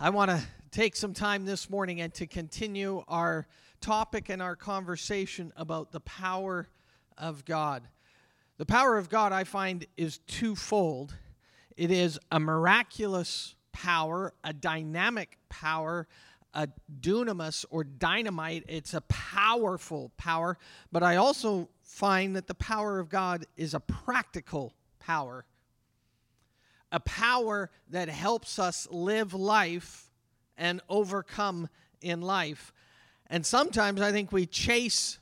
I want to take some time this morning and to continue our topic and our conversation about the power of God. The power of God, I find, is twofold it is a miraculous power, a dynamic power, a dunamis or dynamite. It's a powerful power, but I also find that the power of God is a practical power a power that helps us live life and overcome in life. And sometimes I think we chase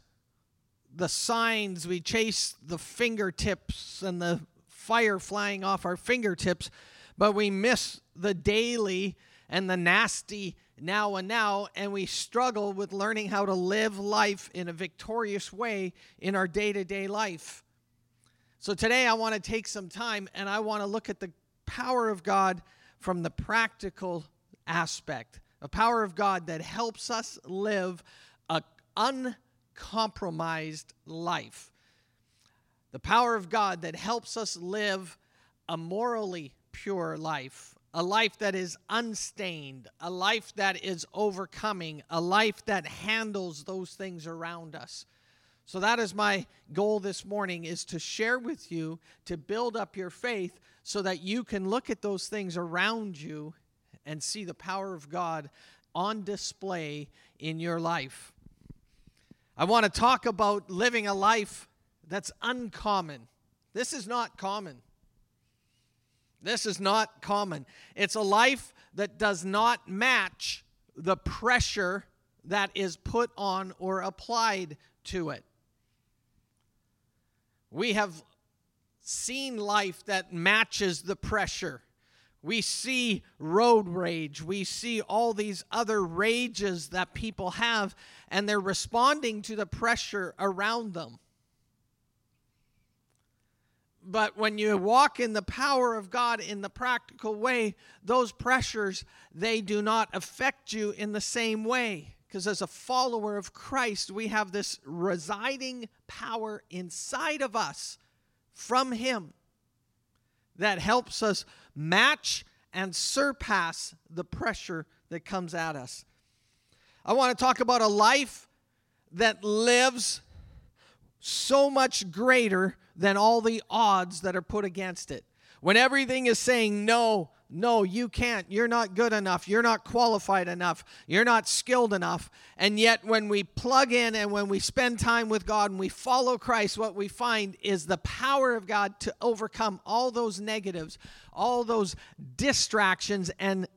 the signs, we chase the fingertips and the fire flying off our fingertips, but we miss the daily and the nasty now and now, and we struggle with learning how to live life in a victorious way in our day to day life. So today I want to take some time and I want to look at the power of God from the practical aspect, a power of God that helps us live a uncompromised life. The power of God that helps us live a morally pure life, a life that is unstained, a life that is overcoming, a life that handles those things around us. So that is my goal this morning is to share with you to build up your faith so that you can look at those things around you and see the power of God on display in your life. I want to talk about living a life that's uncommon. This is not common. This is not common. It's a life that does not match the pressure that is put on or applied to it. We have seen life that matches the pressure. We see road rage. We see all these other rages that people have, and they're responding to the pressure around them. But when you walk in the power of God in the practical way, those pressures, they do not affect you in the same way. Because as a follower of Christ, we have this residing power inside of us from Him that helps us match and surpass the pressure that comes at us. I want to talk about a life that lives so much greater than all the odds that are put against it. When everything is saying no, no, you can't. You're not good enough. You're not qualified enough. You're not skilled enough. And yet, when we plug in and when we spend time with God and we follow Christ, what we find is the power of God to overcome all those negatives, all those distractions and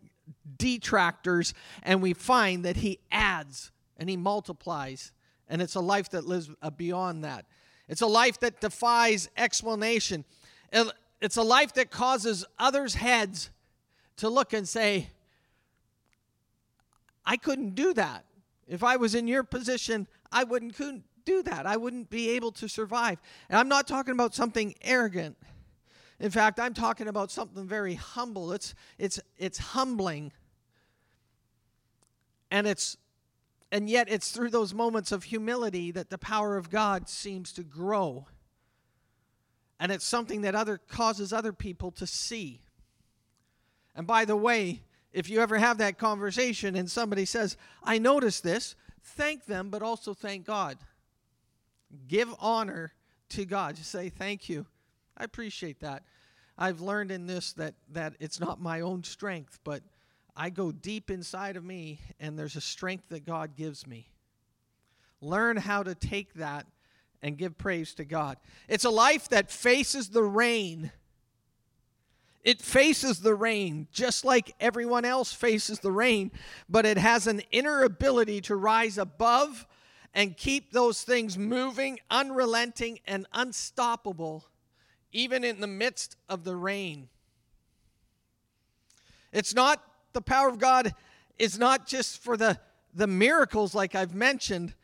detractors. And we find that He adds and He multiplies. And it's a life that lives uh, beyond that. It's a life that defies explanation. It's a life that causes others' heads to look and say, I couldn't do that. If I was in your position, I wouldn't couldn't do that. I wouldn't be able to survive. And I'm not talking about something arrogant. In fact, I'm talking about something very humble. It's it's it's humbling. And it's and yet it's through those moments of humility that the power of God seems to grow. And it's something that other causes other people to see. And by the way, if you ever have that conversation and somebody says, I noticed this, thank them, but also thank God. Give honor to God. Just say, Thank you. I appreciate that. I've learned in this that, that it's not my own strength, but I go deep inside of me and there's a strength that God gives me. Learn how to take that and give praise to God. It's a life that faces the rain it faces the rain just like everyone else faces the rain, but it has an inner ability to rise above and keep those things moving, unrelenting, and unstoppable, even in the midst of the rain. It's not the power of God is not just for the, the miracles, like I've mentioned,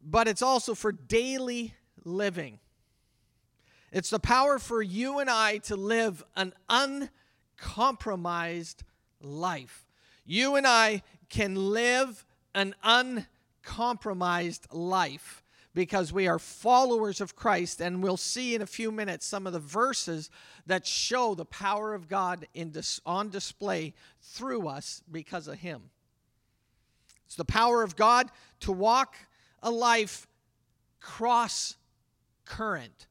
but it's also for daily living. It's the power for you and I to live an uncompromised life. You and I can live an uncompromised life because we are followers of Christ, and we'll see in a few minutes some of the verses that show the power of God in dis- on display through us because of Him. It's the power of God to walk a life cross current,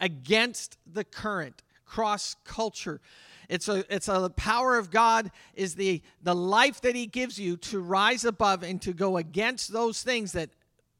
against the current, cross culture. It's a it's a the power of God is the the life that he gives you to rise above and to go against those things that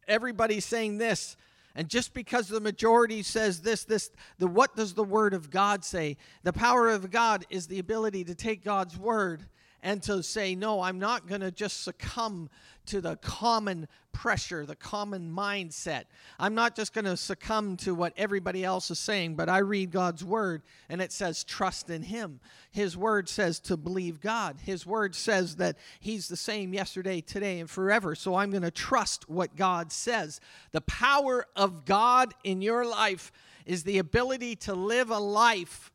everybody's saying this and just because the majority says this this the what does the word of God say? The power of God is the ability to take God's word and to say, no, I'm not going to just succumb to the common pressure, the common mindset. I'm not just going to succumb to what everybody else is saying, but I read God's word and it says, trust in Him. His word says to believe God. His word says that He's the same yesterday, today, and forever. So I'm going to trust what God says. The power of God in your life is the ability to live a life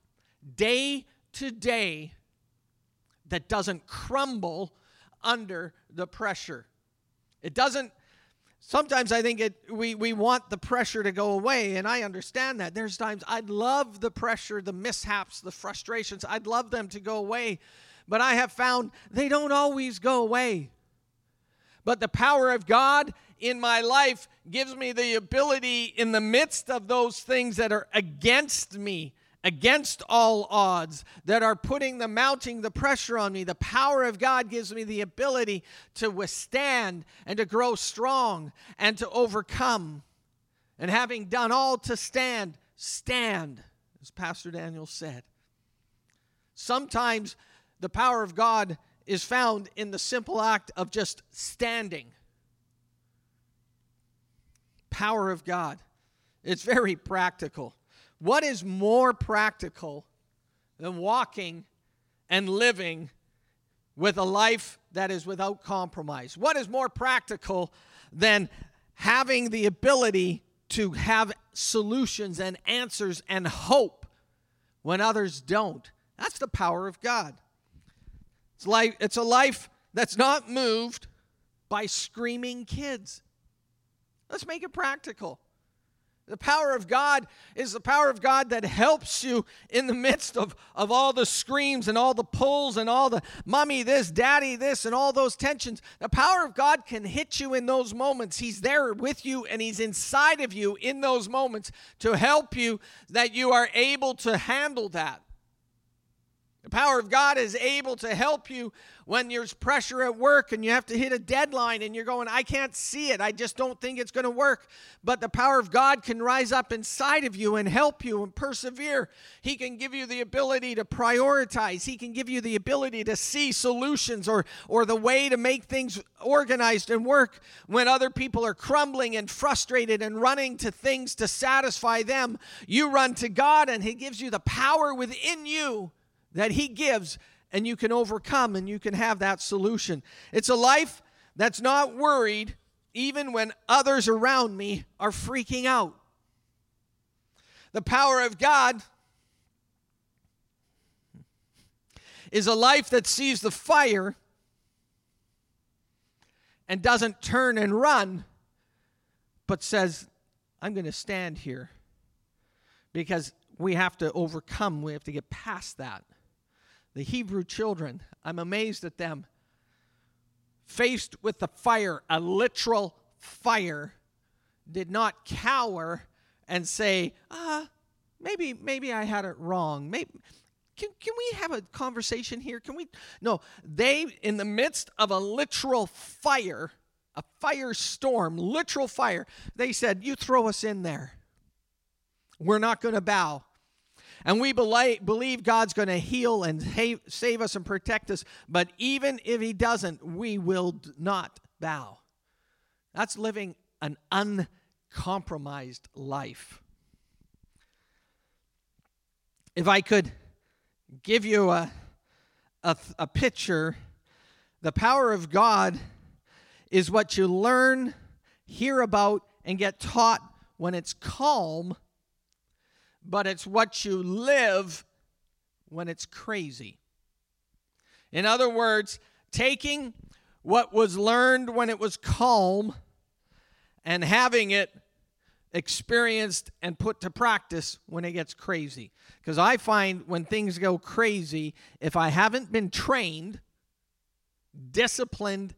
day to day that doesn't crumble under the pressure. It doesn't sometimes I think it we we want the pressure to go away and I understand that. There's times I'd love the pressure, the mishaps, the frustrations. I'd love them to go away, but I have found they don't always go away. But the power of God in my life gives me the ability in the midst of those things that are against me against all odds that are putting the mounting the pressure on me. The power of god gives me the ability to withstand and to grow strong and to overcome. And having done all to stand stand as pastor daniel said. Sometimes the power of god is found in the simple act of just standing. Power of god. It's very practical what is more practical than walking and living with a life that is without compromise? What is more practical than having the ability to have solutions and answers and hope when others don't? That's the power of God. It's, like, it's a life that's not moved by screaming kids. Let's make it practical. The power of God is the power of God that helps you in the midst of, of all the screams and all the pulls and all the mommy this, daddy this, and all those tensions. The power of God can hit you in those moments. He's there with you and He's inside of you in those moments to help you that you are able to handle that. The power of God is able to help you when there's pressure at work and you have to hit a deadline and you're going, I can't see it. I just don't think it's going to work. But the power of God can rise up inside of you and help you and persevere. He can give you the ability to prioritize, He can give you the ability to see solutions or, or the way to make things organized and work when other people are crumbling and frustrated and running to things to satisfy them. You run to God and He gives you the power within you that He gives, and you can overcome and you can have that solution. It's a life that's not worried even when others around me are freaking out. The power of God is a life that sees the fire and doesn't turn and run, but says, I'm going to stand here because we have to overcome, we have to get past that the Hebrew children, I'm amazed at them. Faced with the fire, a literal fire, did not cower and say, ah, maybe, maybe I had it wrong. Maybe, can, can we have a conversation here? Can we? No, they, in the midst of a literal fire, a firestorm, literal fire, they said, You throw us in there. We're not going to bow. And we believe God's going to heal and save us and protect us. But even if He doesn't, we will not bow. That's living an uncompromised life. If I could give you a, a, a picture, the power of God is what you learn, hear about, and get taught when it's calm but it's what you live when it's crazy. In other words, taking what was learned when it was calm and having it experienced and put to practice when it gets crazy. Because I find when things go crazy, if I haven't been trained, disciplined,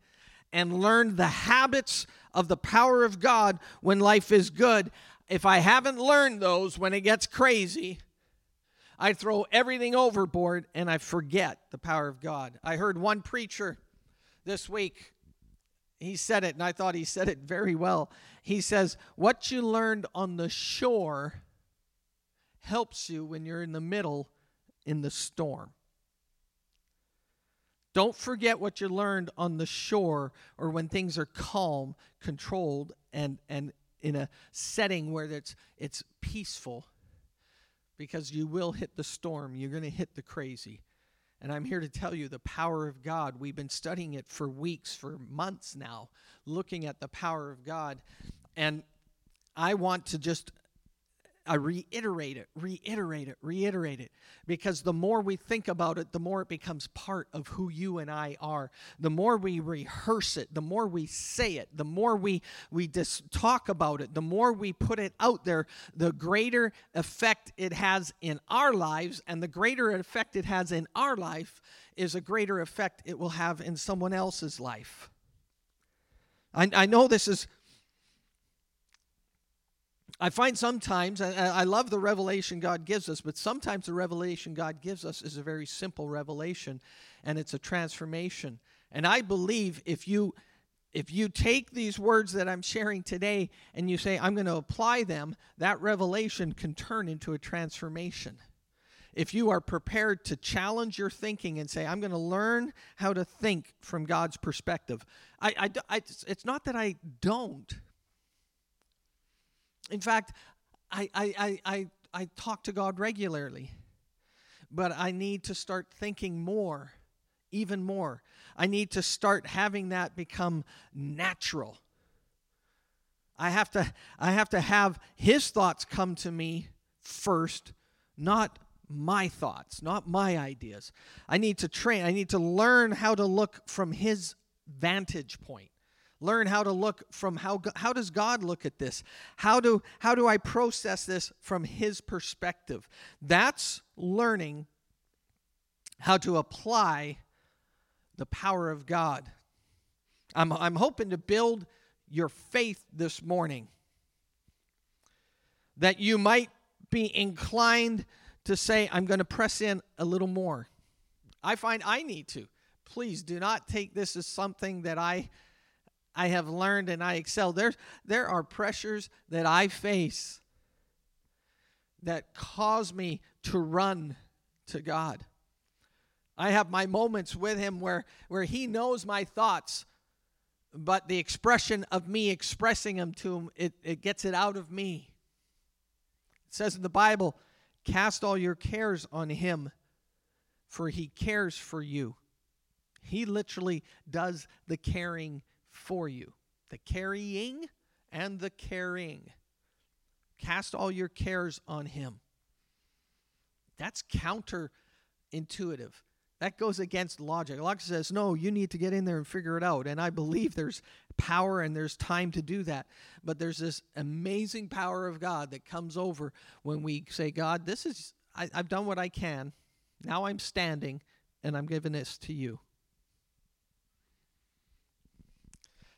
and learned the habits of the power of God when life is good, if I haven't learned those when it gets crazy, I throw everything overboard and I forget the power of God. I heard one preacher this week, he said it, and I thought he said it very well. He says, What you learned on the shore helps you when you're in the middle in the storm. Don't forget what you learned on the shore or when things are calm, controlled, and, and in a setting where it's, it's peaceful because you will hit the storm. You're going to hit the crazy. And I'm here to tell you the power of God. We've been studying it for weeks, for months now, looking at the power of God. And I want to just I reiterate it, reiterate it, reiterate it. Because the more we think about it, the more it becomes part of who you and I are. The more we rehearse it, the more we say it, the more we, we just talk about it, the more we put it out there, the greater effect it has in our lives. And the greater effect it has in our life is a greater effect it will have in someone else's life. I, I know this is I find sometimes, I love the revelation God gives us, but sometimes the revelation God gives us is a very simple revelation and it's a transformation. And I believe if you if you take these words that I'm sharing today and you say, I'm going to apply them, that revelation can turn into a transformation. If you are prepared to challenge your thinking and say, I'm going to learn how to think from God's perspective, I, I, I, it's not that I don't, in fact, I, I, I, I, I talk to God regularly, but I need to start thinking more, even more. I need to start having that become natural. I have to I have to have his thoughts come to me first, not my thoughts, not my ideas. I need to train, I need to learn how to look from his vantage point learn how to look from how how does God look at this? How do how do I process this from his perspective? That's learning how to apply the power of God. I'm I'm hoping to build your faith this morning that you might be inclined to say I'm going to press in a little more. I find I need to. Please do not take this as something that I I have learned and I excel. There's, there are pressures that I face that cause me to run to God. I have my moments with Him where, where He knows my thoughts, but the expression of me expressing them to Him, it, it gets it out of me. It says in the Bible, cast all your cares on Him, for He cares for you. He literally does the caring for you. The carrying and the caring. Cast all your cares on him. That's counterintuitive. That goes against logic. Logic says, no, you need to get in there and figure it out. And I believe there's power and there's time to do that. But there's this amazing power of God that comes over when we say, God, this is, I, I've done what I can. Now I'm standing and I'm giving this to you.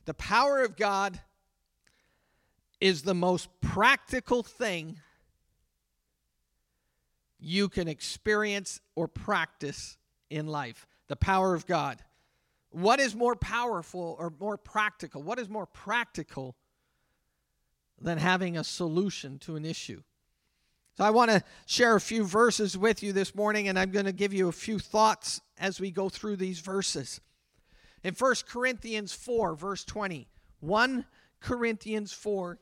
The power of God is the most practical thing you can experience or practice in life. The power of God. What is more powerful or more practical? What is more practical than having a solution to an issue? So I want to share a few verses with you this morning, and I'm going to give you a few thoughts as we go through these verses. In 1 Corinthians 4, verse 20, 1 Corinthians 4,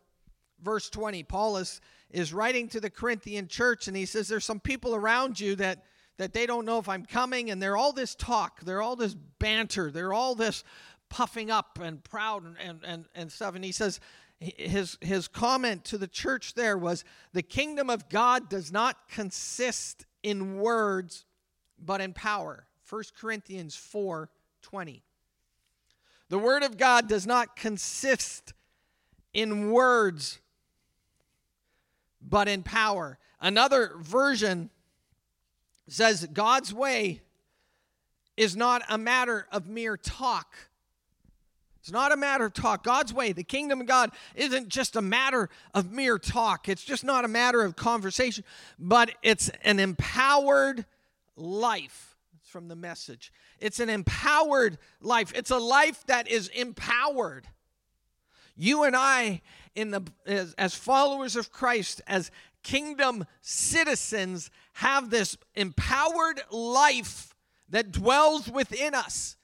verse 20, Paul is, is writing to the Corinthian church and he says, There's some people around you that, that they don't know if I'm coming, and they're all this talk, they're all this banter, they're all this puffing up and proud and, and, and, and stuff. And he says, his, his comment to the church there was, The kingdom of God does not consist in words, but in power. 1 Corinthians 4 20. The Word of God does not consist in words, but in power. Another version says God's way is not a matter of mere talk. It's not a matter of talk. God's way, the kingdom of God, isn't just a matter of mere talk. It's just not a matter of conversation, but it's an empowered life. From the message. It's an empowered life. It's a life that is empowered. You and I, in the as, as followers of Christ, as kingdom citizens, have this empowered life that dwells within us.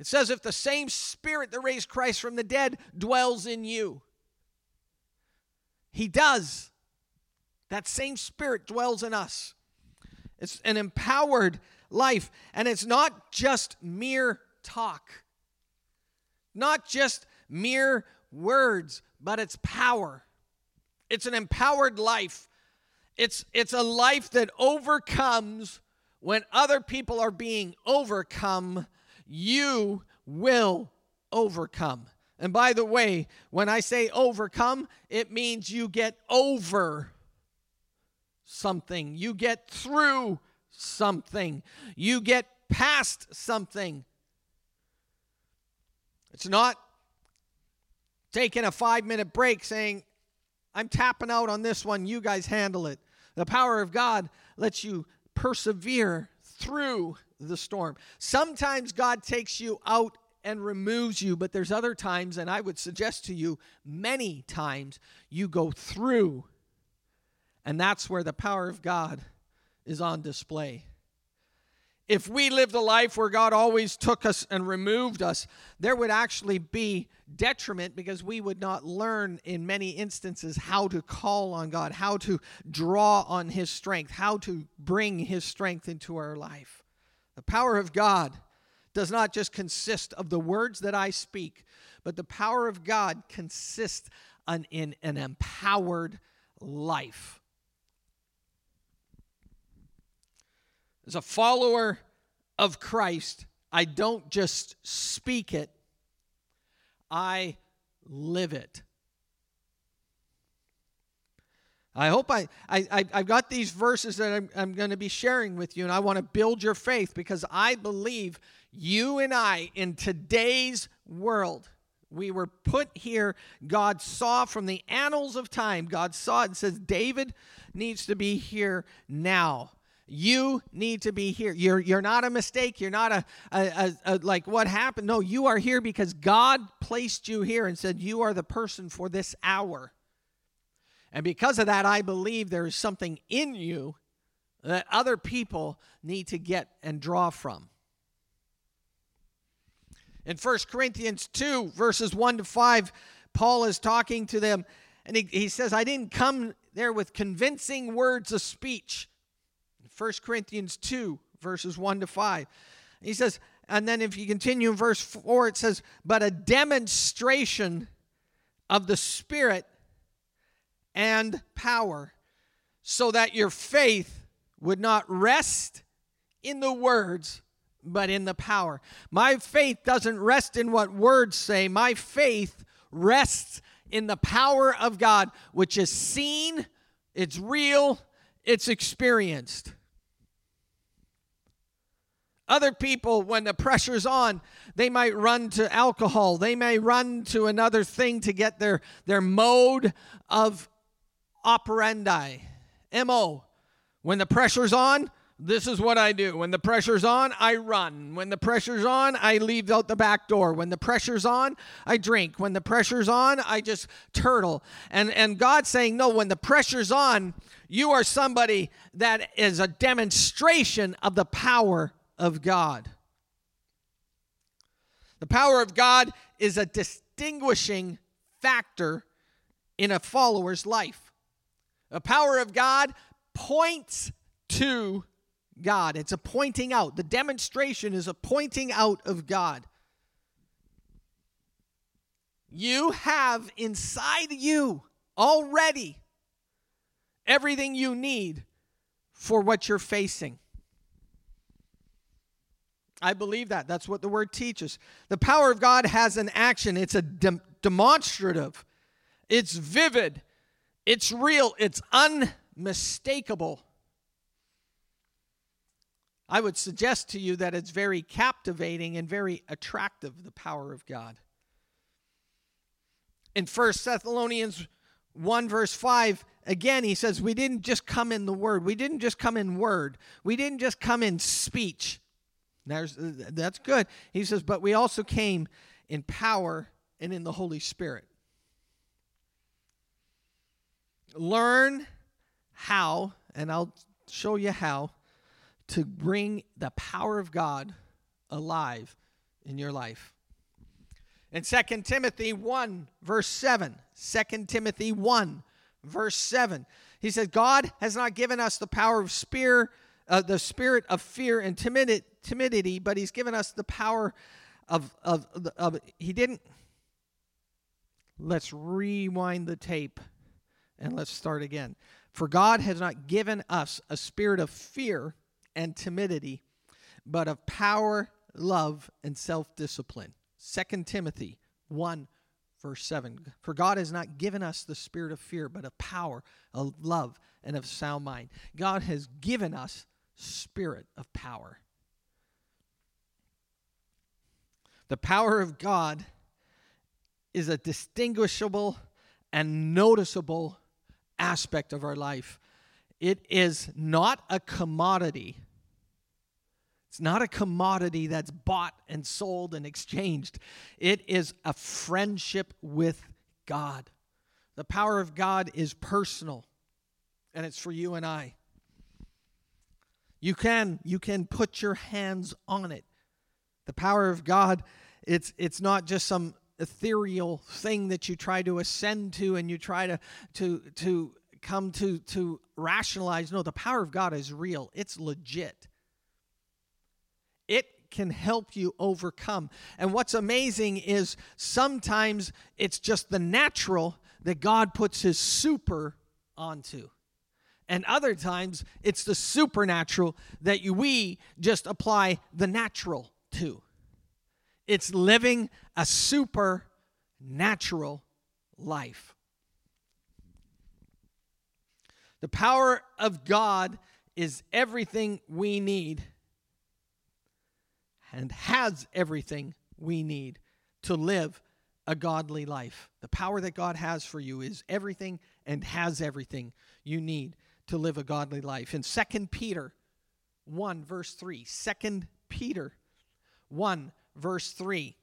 It says, if the same spirit that raised Christ from the dead dwells in you, He does. That same spirit dwells in us. It's an empowered life. And it's not just mere talk, not just mere words, but it's power. It's an empowered life. It's, it's a life that overcomes when other people are being overcome. You will overcome. And by the way, when I say overcome, it means you get over something, you get through something, you get past something. It's not taking a five minute break saying, I'm tapping out on this one, you guys handle it. The power of God lets you persevere through the storm. Sometimes God takes you out and removes you, but there's other times, and I would suggest to you many times, you go through. And that's where the power of God is on display. If we lived a life where God always took us and removed us, there would actually be detriment because we would not learn in many instances how to call on God, how to draw on His strength, how to bring His strength into our life. The power of God does not just consist of the words that I speak, but the power of God consists in an empowered life. As a follower of Christ, I don't just speak it, I live it. I hope I, I, I've got these verses that I'm, I'm going to be sharing with you, and I want to build your faith because I believe you and I, in today's world, we were put here. God saw from the annals of time, God saw it and says, David needs to be here now. You need to be here. You're, you're not a mistake. You're not a, a, a, a, like what happened. No, you are here because God placed you here and said, You are the person for this hour. And because of that, I believe there is something in you that other people need to get and draw from. In 1 Corinthians 2, verses 1 to 5, Paul is talking to them, and he, he says, I didn't come there with convincing words of speech 1 Corinthians 2, verses 1 to 5. He says, and then if you continue in verse 4, it says, but a demonstration of the Spirit and power, so that your faith would not rest in the words, but in the power. My faith doesn't rest in what words say, my faith rests in the power of God, which is seen, it's real, it's experienced. Other people, when the pressure's on, they might run to alcohol. They may run to another thing to get their, their mode of operandi, MO. When the pressure's on, this is what I do. When the pressure's on, I run. When the pressure's on, I leave out the back door. When the pressure's on, I drink. When the pressure's on, I just turtle. And and God's saying, "No, when the pressure's on, you are somebody that is a demonstration of the power of God. The power of God is a distinguishing factor in a follower's life. The power of God points to God. It's a pointing out. The demonstration is a pointing out of God. You have inside you already everything you need for what you're facing. I believe that. That's what the word teaches. The power of God has an action, it's a de- demonstrative, it's vivid, It's real, it's unmistakable. I would suggest to you that it's very captivating and very attractive, the power of God. In 1 Thessalonians 1, verse 5, again, he says, We didn't just come in the word. We didn't just come in word. We didn't just come in speech. There's, uh, that's good. He says, But we also came in power and in the Holy Spirit. Learn how, and I'll show you how, to bring the power of God alive in your life. In 2 Timothy 1, verse 7, 2 Timothy 1, verse 7, he says, God has not given us the power of spear, uh, the spirit of fear and timid, timidity, but he's given us the power of, of, of, he didn't. Let's rewind the tape and let's start again. For God has not given us a spirit of fear and timidity, but of power, love, and self discipline. 2 Timothy 1, verse 7. For God has not given us the spirit of fear, but of power, of love, and of sound mind. God has given us spirit of power. The power of God is a distinguishable and noticeable aspect of our life. It is not a commodity it's not a commodity that's bought and sold and exchanged. It is a friendship with God. The power of God is personal, and it's for you and I. You can you can put your hands on it. The power of God, it's it's not just some ethereal thing that you try to ascend to and you try to to to come to to rationalize. No, the power of God is real. It's legit it can help you overcome. And what's amazing is sometimes it's just the natural that God puts his super onto. And other times it's the supernatural that you, we just apply the natural to. It's living a supernatural life. The power of God is everything we need and has everything we need to live a godly life. The power that God has for you is everything and has everything you need to live a godly life. In 2 Peter 1, verse 3, 2 Peter 1, verse 3,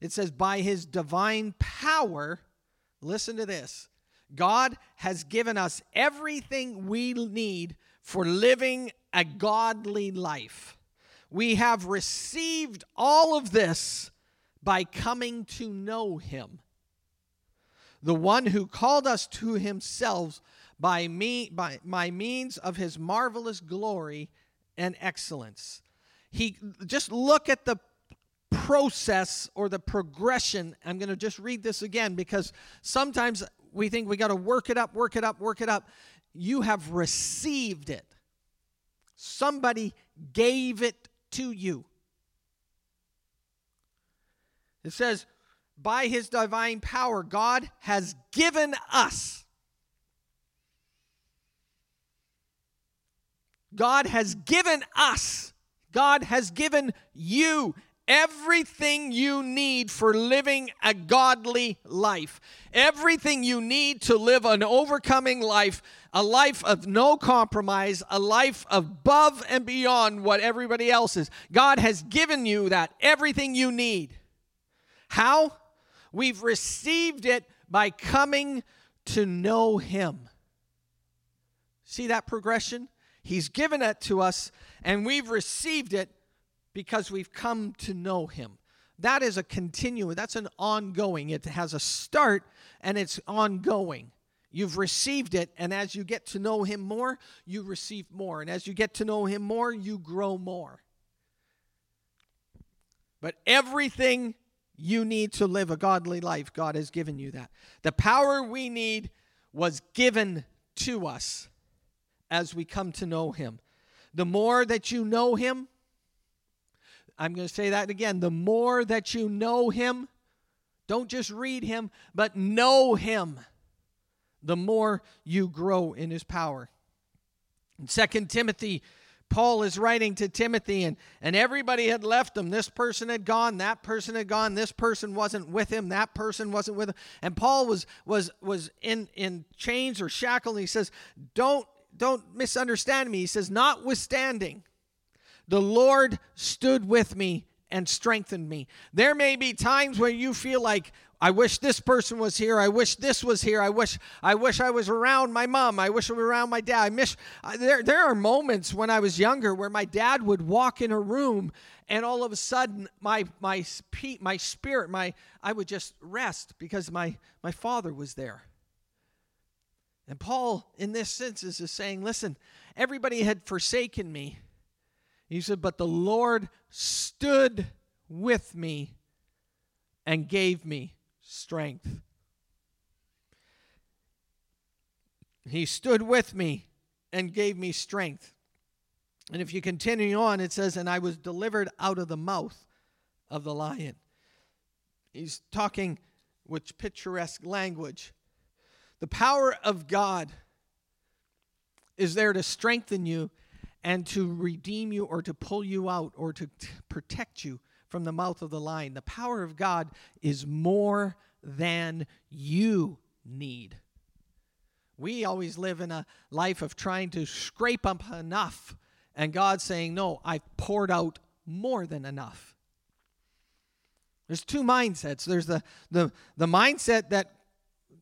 it says, By his divine power, listen to this, God has given us everything we need for living a godly life. We have received all of this by coming to know him. The one who called us to himself by me by, my means of his marvelous glory and excellence. He just look at the process or the progression. I'm going to just read this again because sometimes we think we got to work it up, work it up, work it up. You have received it. Somebody gave it to you. It says, by his divine power, God has given us. God has given us. God has given you everything you need for living a godly life. Everything you need to live an overcoming life, a life of no compromise, a life above and beyond what everybody else is. God has given you that, everything you need. How? We've received it by coming to know Him. See that progression? He's given it to us, and we've received it because we've come to know him. That is a continuing, that's an ongoing. It has a start and it's ongoing. You've received it, and as you get to know him more, you receive more. And as you get to know him more, you grow more. But everything you need to live a godly life, God has given you that. The power we need was given to us as we come to know him. The more that you know him, I'm going to say that again. The more that you know him, don't just read him, but know him. the more you grow in his power. In 2 Timothy, Paul is writing to Timothy, and, and everybody had left him. This person had gone, that person had gone, this person wasn't with him, that person wasn't with him. And Paul was was was in, in chains or shackled, and he says, Don't don't misunderstand me. He says, Notwithstanding, the Lord stood with me and strengthened me. There may be times where you feel like, I wish this person was here. I wish this was here. I wish I wish I was around my mom. I wish I was around my dad. I miss there there are moments when I was younger where my dad would walk in a room and all of a sudden my my my spirit my I would just rest because my my father was there. And Paul in this sense is saying, listen, everybody had forsaken me. He said, but the Lord stood with me and gave me strength. He stood with me and gave me strength. And if you continue on, it says, And I was delivered out of the mouth of the lion. He's talking with picturesque language. The power of God is there to strengthen you and to redeem you or to pull you out or to t- protect you from the mouth of the lion. The power of God is more than you need. We always live in a life of trying to scrape up enough, and God saying, No, I've poured out more than enough. There's two mindsets. There's the, the, the mindset that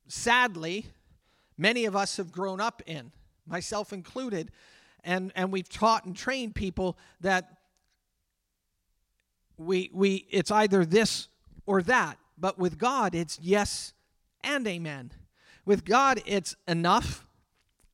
sadly many of us have grown up in, myself included, and, and we've taught and trained people that we we it's either this or that. But with god it's yes and amen. With god it's enough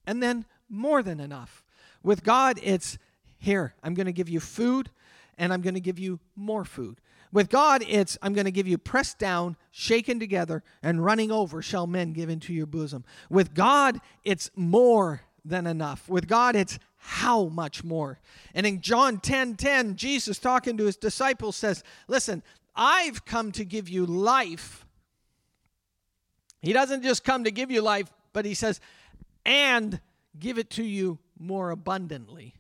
and then more than enough. With god it's here i'm going to give you food and i'm going to give you more food with god it's i'm going to give you pressed down shaken together and running over shall men give into your bosom with god it's more than enough with god it's how much more? And in John 10 10, Jesus talking to his disciples says, Listen, I've come to give you life. He doesn't just come to give you life, but he says, and give it to you more abundantly.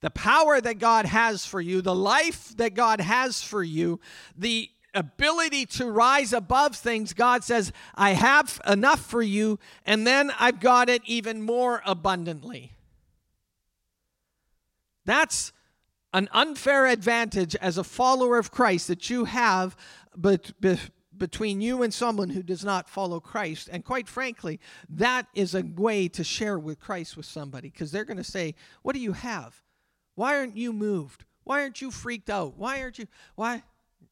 The power that God has for you, the life that God has for you, the ability to rise above things, God says, I have enough for you, and then I've got it even more abundantly. That's an unfair advantage as a follower of Christ that you have but, between you and someone who does not follow Christ. And quite frankly, that is a way to share with Christ with somebody because they're going to say, What do you have? Why aren't you moved? Why aren't you freaked out? Why aren't you? Why?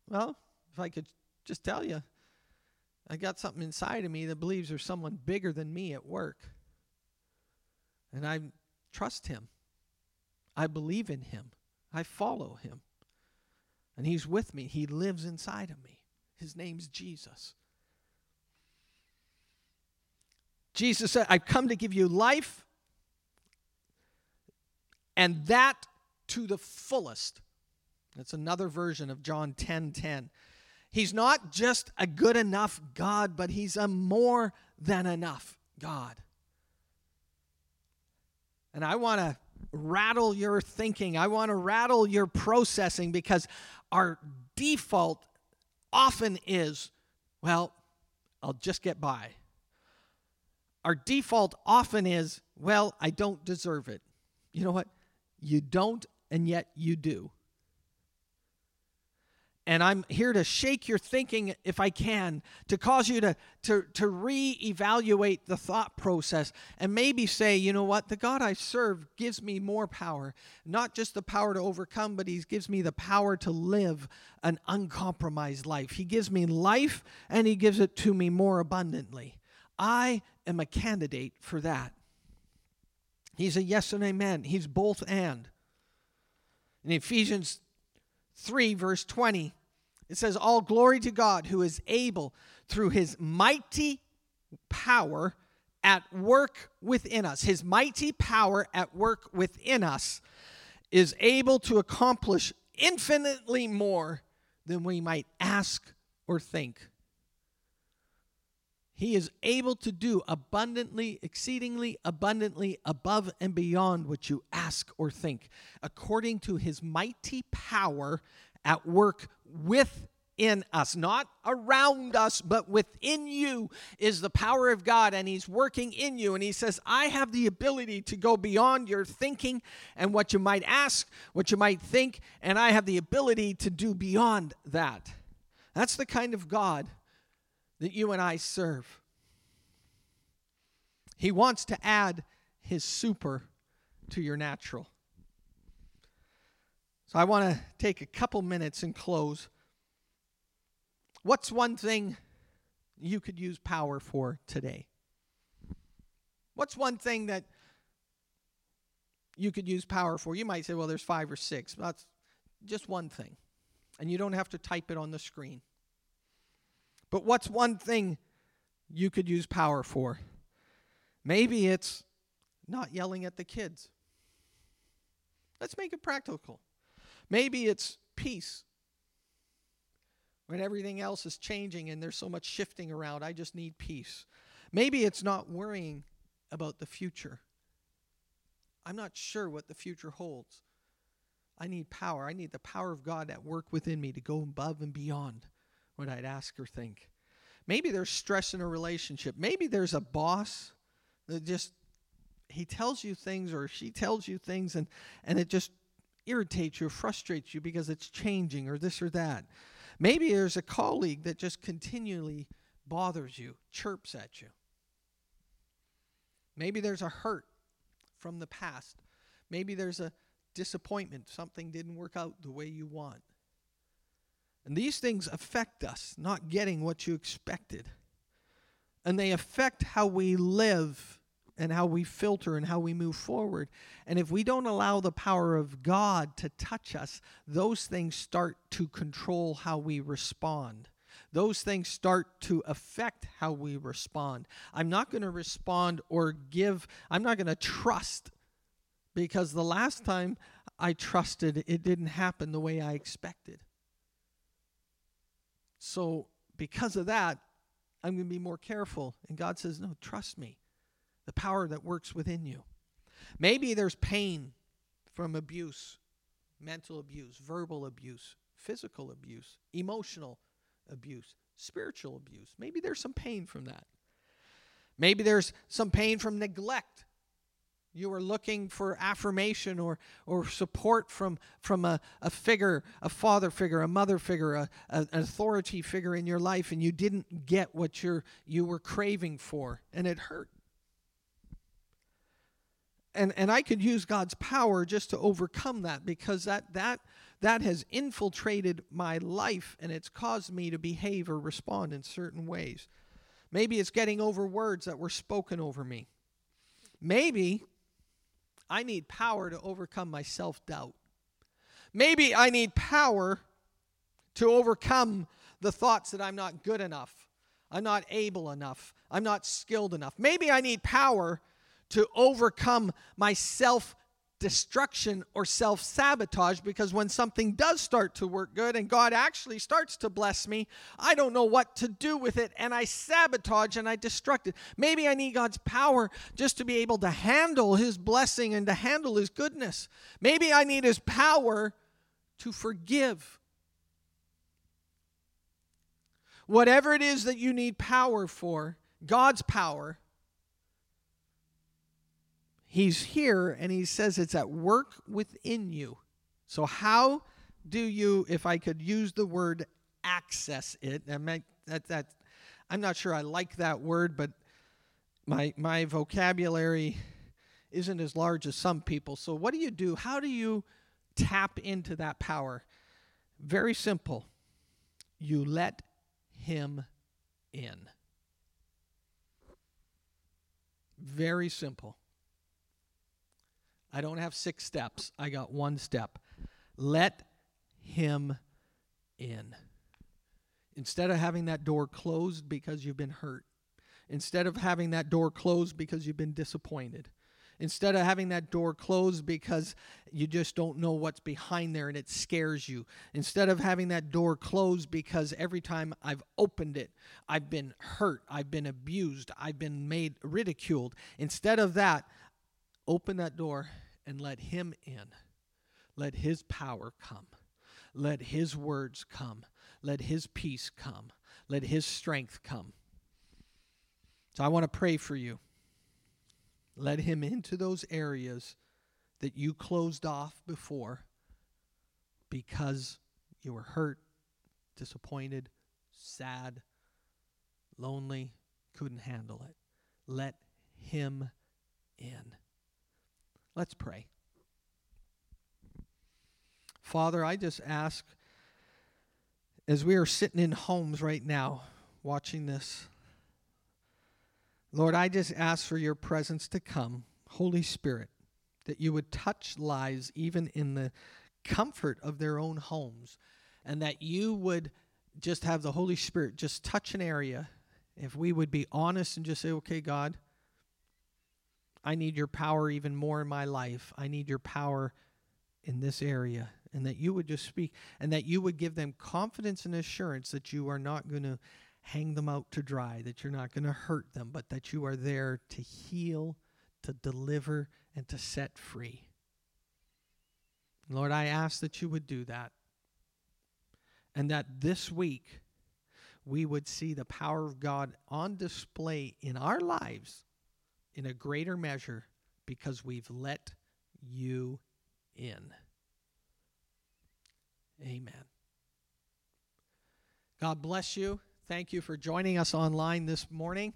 Well, if I could just tell you, I got something inside of me that believes there's someone bigger than me at work. And I trust him. I believe in him. I follow him. And he's with me. He lives inside of me. His name's Jesus. Jesus said, I've come to give you life, and that to the fullest. That's another version of John 10 10. He's not just a good enough God, but he's a more than enough God. And I want to rattle your thinking. I want to rattle your processing because our default often is, well, I'll just get by. Our default often is, well, I don't deserve it. You know what? You don't, and yet you do. And I'm here to shake your thinking if I can, to cause you to, to, to reevaluate the thought process and maybe say, you know what, the God I serve gives me more power. Not just the power to overcome, but He gives me the power to live an uncompromised life. He gives me life and He gives it to me more abundantly. I am a candidate for that. He's a yes and amen. He's both and. In Ephesians 3, verse 20, it says, All glory to God who is able through his mighty power at work within us. His mighty power at work within us is able to accomplish infinitely more than we might ask or think. He is able to do abundantly, exceedingly abundantly above and beyond what you ask or think, according to his mighty power at work within us, not around us, but within you is the power of God, and he's working in you. And he says, I have the ability to go beyond your thinking and what you might ask, what you might think, and I have the ability to do beyond that. That's the kind of God that you and I serve. He wants to add his super to your natural. So I want to take a couple minutes and close. What's one thing you could use power for today? What's one thing that you could use power for? You might say, well, there's five or six. That's just one thing. And you don't have to type it on the screen. But what's one thing you could use power for? Maybe it's not yelling at the kids. Let's make it practical. Maybe it's peace. When everything else is changing and there's so much shifting around, I just need peace. Maybe it's not worrying about the future. I'm not sure what the future holds. I need power. I need the power of God at work within me to go above and beyond what I'd ask or think. Maybe there's stress in a relationship. Maybe there's a boss that just he tells you things or she tells you things and and it just irritates you frustrates you because it's changing or this or that. Maybe there's a colleague that just continually bothers you, chirps at you. Maybe there's a hurt from the past. Maybe there's a disappointment, something didn't work out the way you want. And these things affect us, not getting what you expected. And they affect how we live and how we filter and how we move forward. And if we don't allow the power of God to touch us, those things start to control how we respond. Those things start to affect how we respond. I'm not going to respond or give, I'm not going to trust because the last time I trusted, it didn't happen the way I expected. So, because of that, I'm going to be more careful. And God says, No, trust me. The power that works within you. Maybe there's pain from abuse, mental abuse, verbal abuse, physical abuse, emotional abuse, spiritual abuse. Maybe there's some pain from that. Maybe there's some pain from neglect you were looking for affirmation or, or support from, from a, a figure, a father figure, a mother figure, a, a, an authority figure in your life, and you didn't get what you're, you were craving for, and it hurt. And, and I could use God's power just to overcome that because that, that, that has infiltrated my life and it's caused me to behave or respond in certain ways. Maybe it's getting over words that were spoken over me. Maybe I need power to overcome my self doubt. Maybe I need power to overcome the thoughts that I'm not good enough, I'm not able enough, I'm not skilled enough. Maybe I need power to overcome my self destruction or self sabotage because when something does start to work good and God actually starts to bless me, I don't know what to do with it and I sabotage and I destruct it. Maybe I need God's power just to be able to handle His blessing and to handle His goodness. Maybe I need His power to forgive. Whatever it is that you need power for, God's power He's here and he says it's at work within you. So, how do you, if I could use the word access it, that, that, that I'm not sure I like that word, but my, my vocabulary isn't as large as some people. So, what do you do? How do you tap into that power? Very simple. You let Him in. Very simple. I don't have six steps. I got one step. Let him in. Instead of having that door closed because you've been hurt, instead of having that door closed because you've been disappointed, Instead of having that door closed because you just don't know what's behind there and it scares you. Instead of having that door closed because every time I've opened it, I've been hurt, I've been abused, I've been made ridiculed. Instead of that, open that door and let Him in. Let His power come. Let His words come. Let His peace come. Let His strength come. So I want to pray for you. Let Him into those areas that you closed off before because you were hurt, disappointed, sad, lonely, couldn't handle it. Let Him in. Let's pray. Father, I just ask as we are sitting in homes right now watching this, Lord, I just ask for your presence to come, Holy Spirit, that you would touch lives even in the comfort of their own homes, and that you would just have the Holy Spirit just touch an area. If we would be honest and just say, okay, God, I need your power even more in my life. I need your power in this area and that you would just speak and that you would give them confidence and assurance that you are not going to hang them out to dry, that you're not going to hurt them, but that you are there to heal, to deliver, and to set free. Lord, I ask that you would do that. And that this week we would see the power of God on display in our lives in a greater measure because we've let you in. Amen. God bless you. Thank you for joining us online this morning.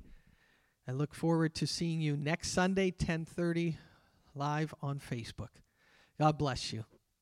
I look forward to seeing you next Sunday 10:30 live on Facebook. God bless you.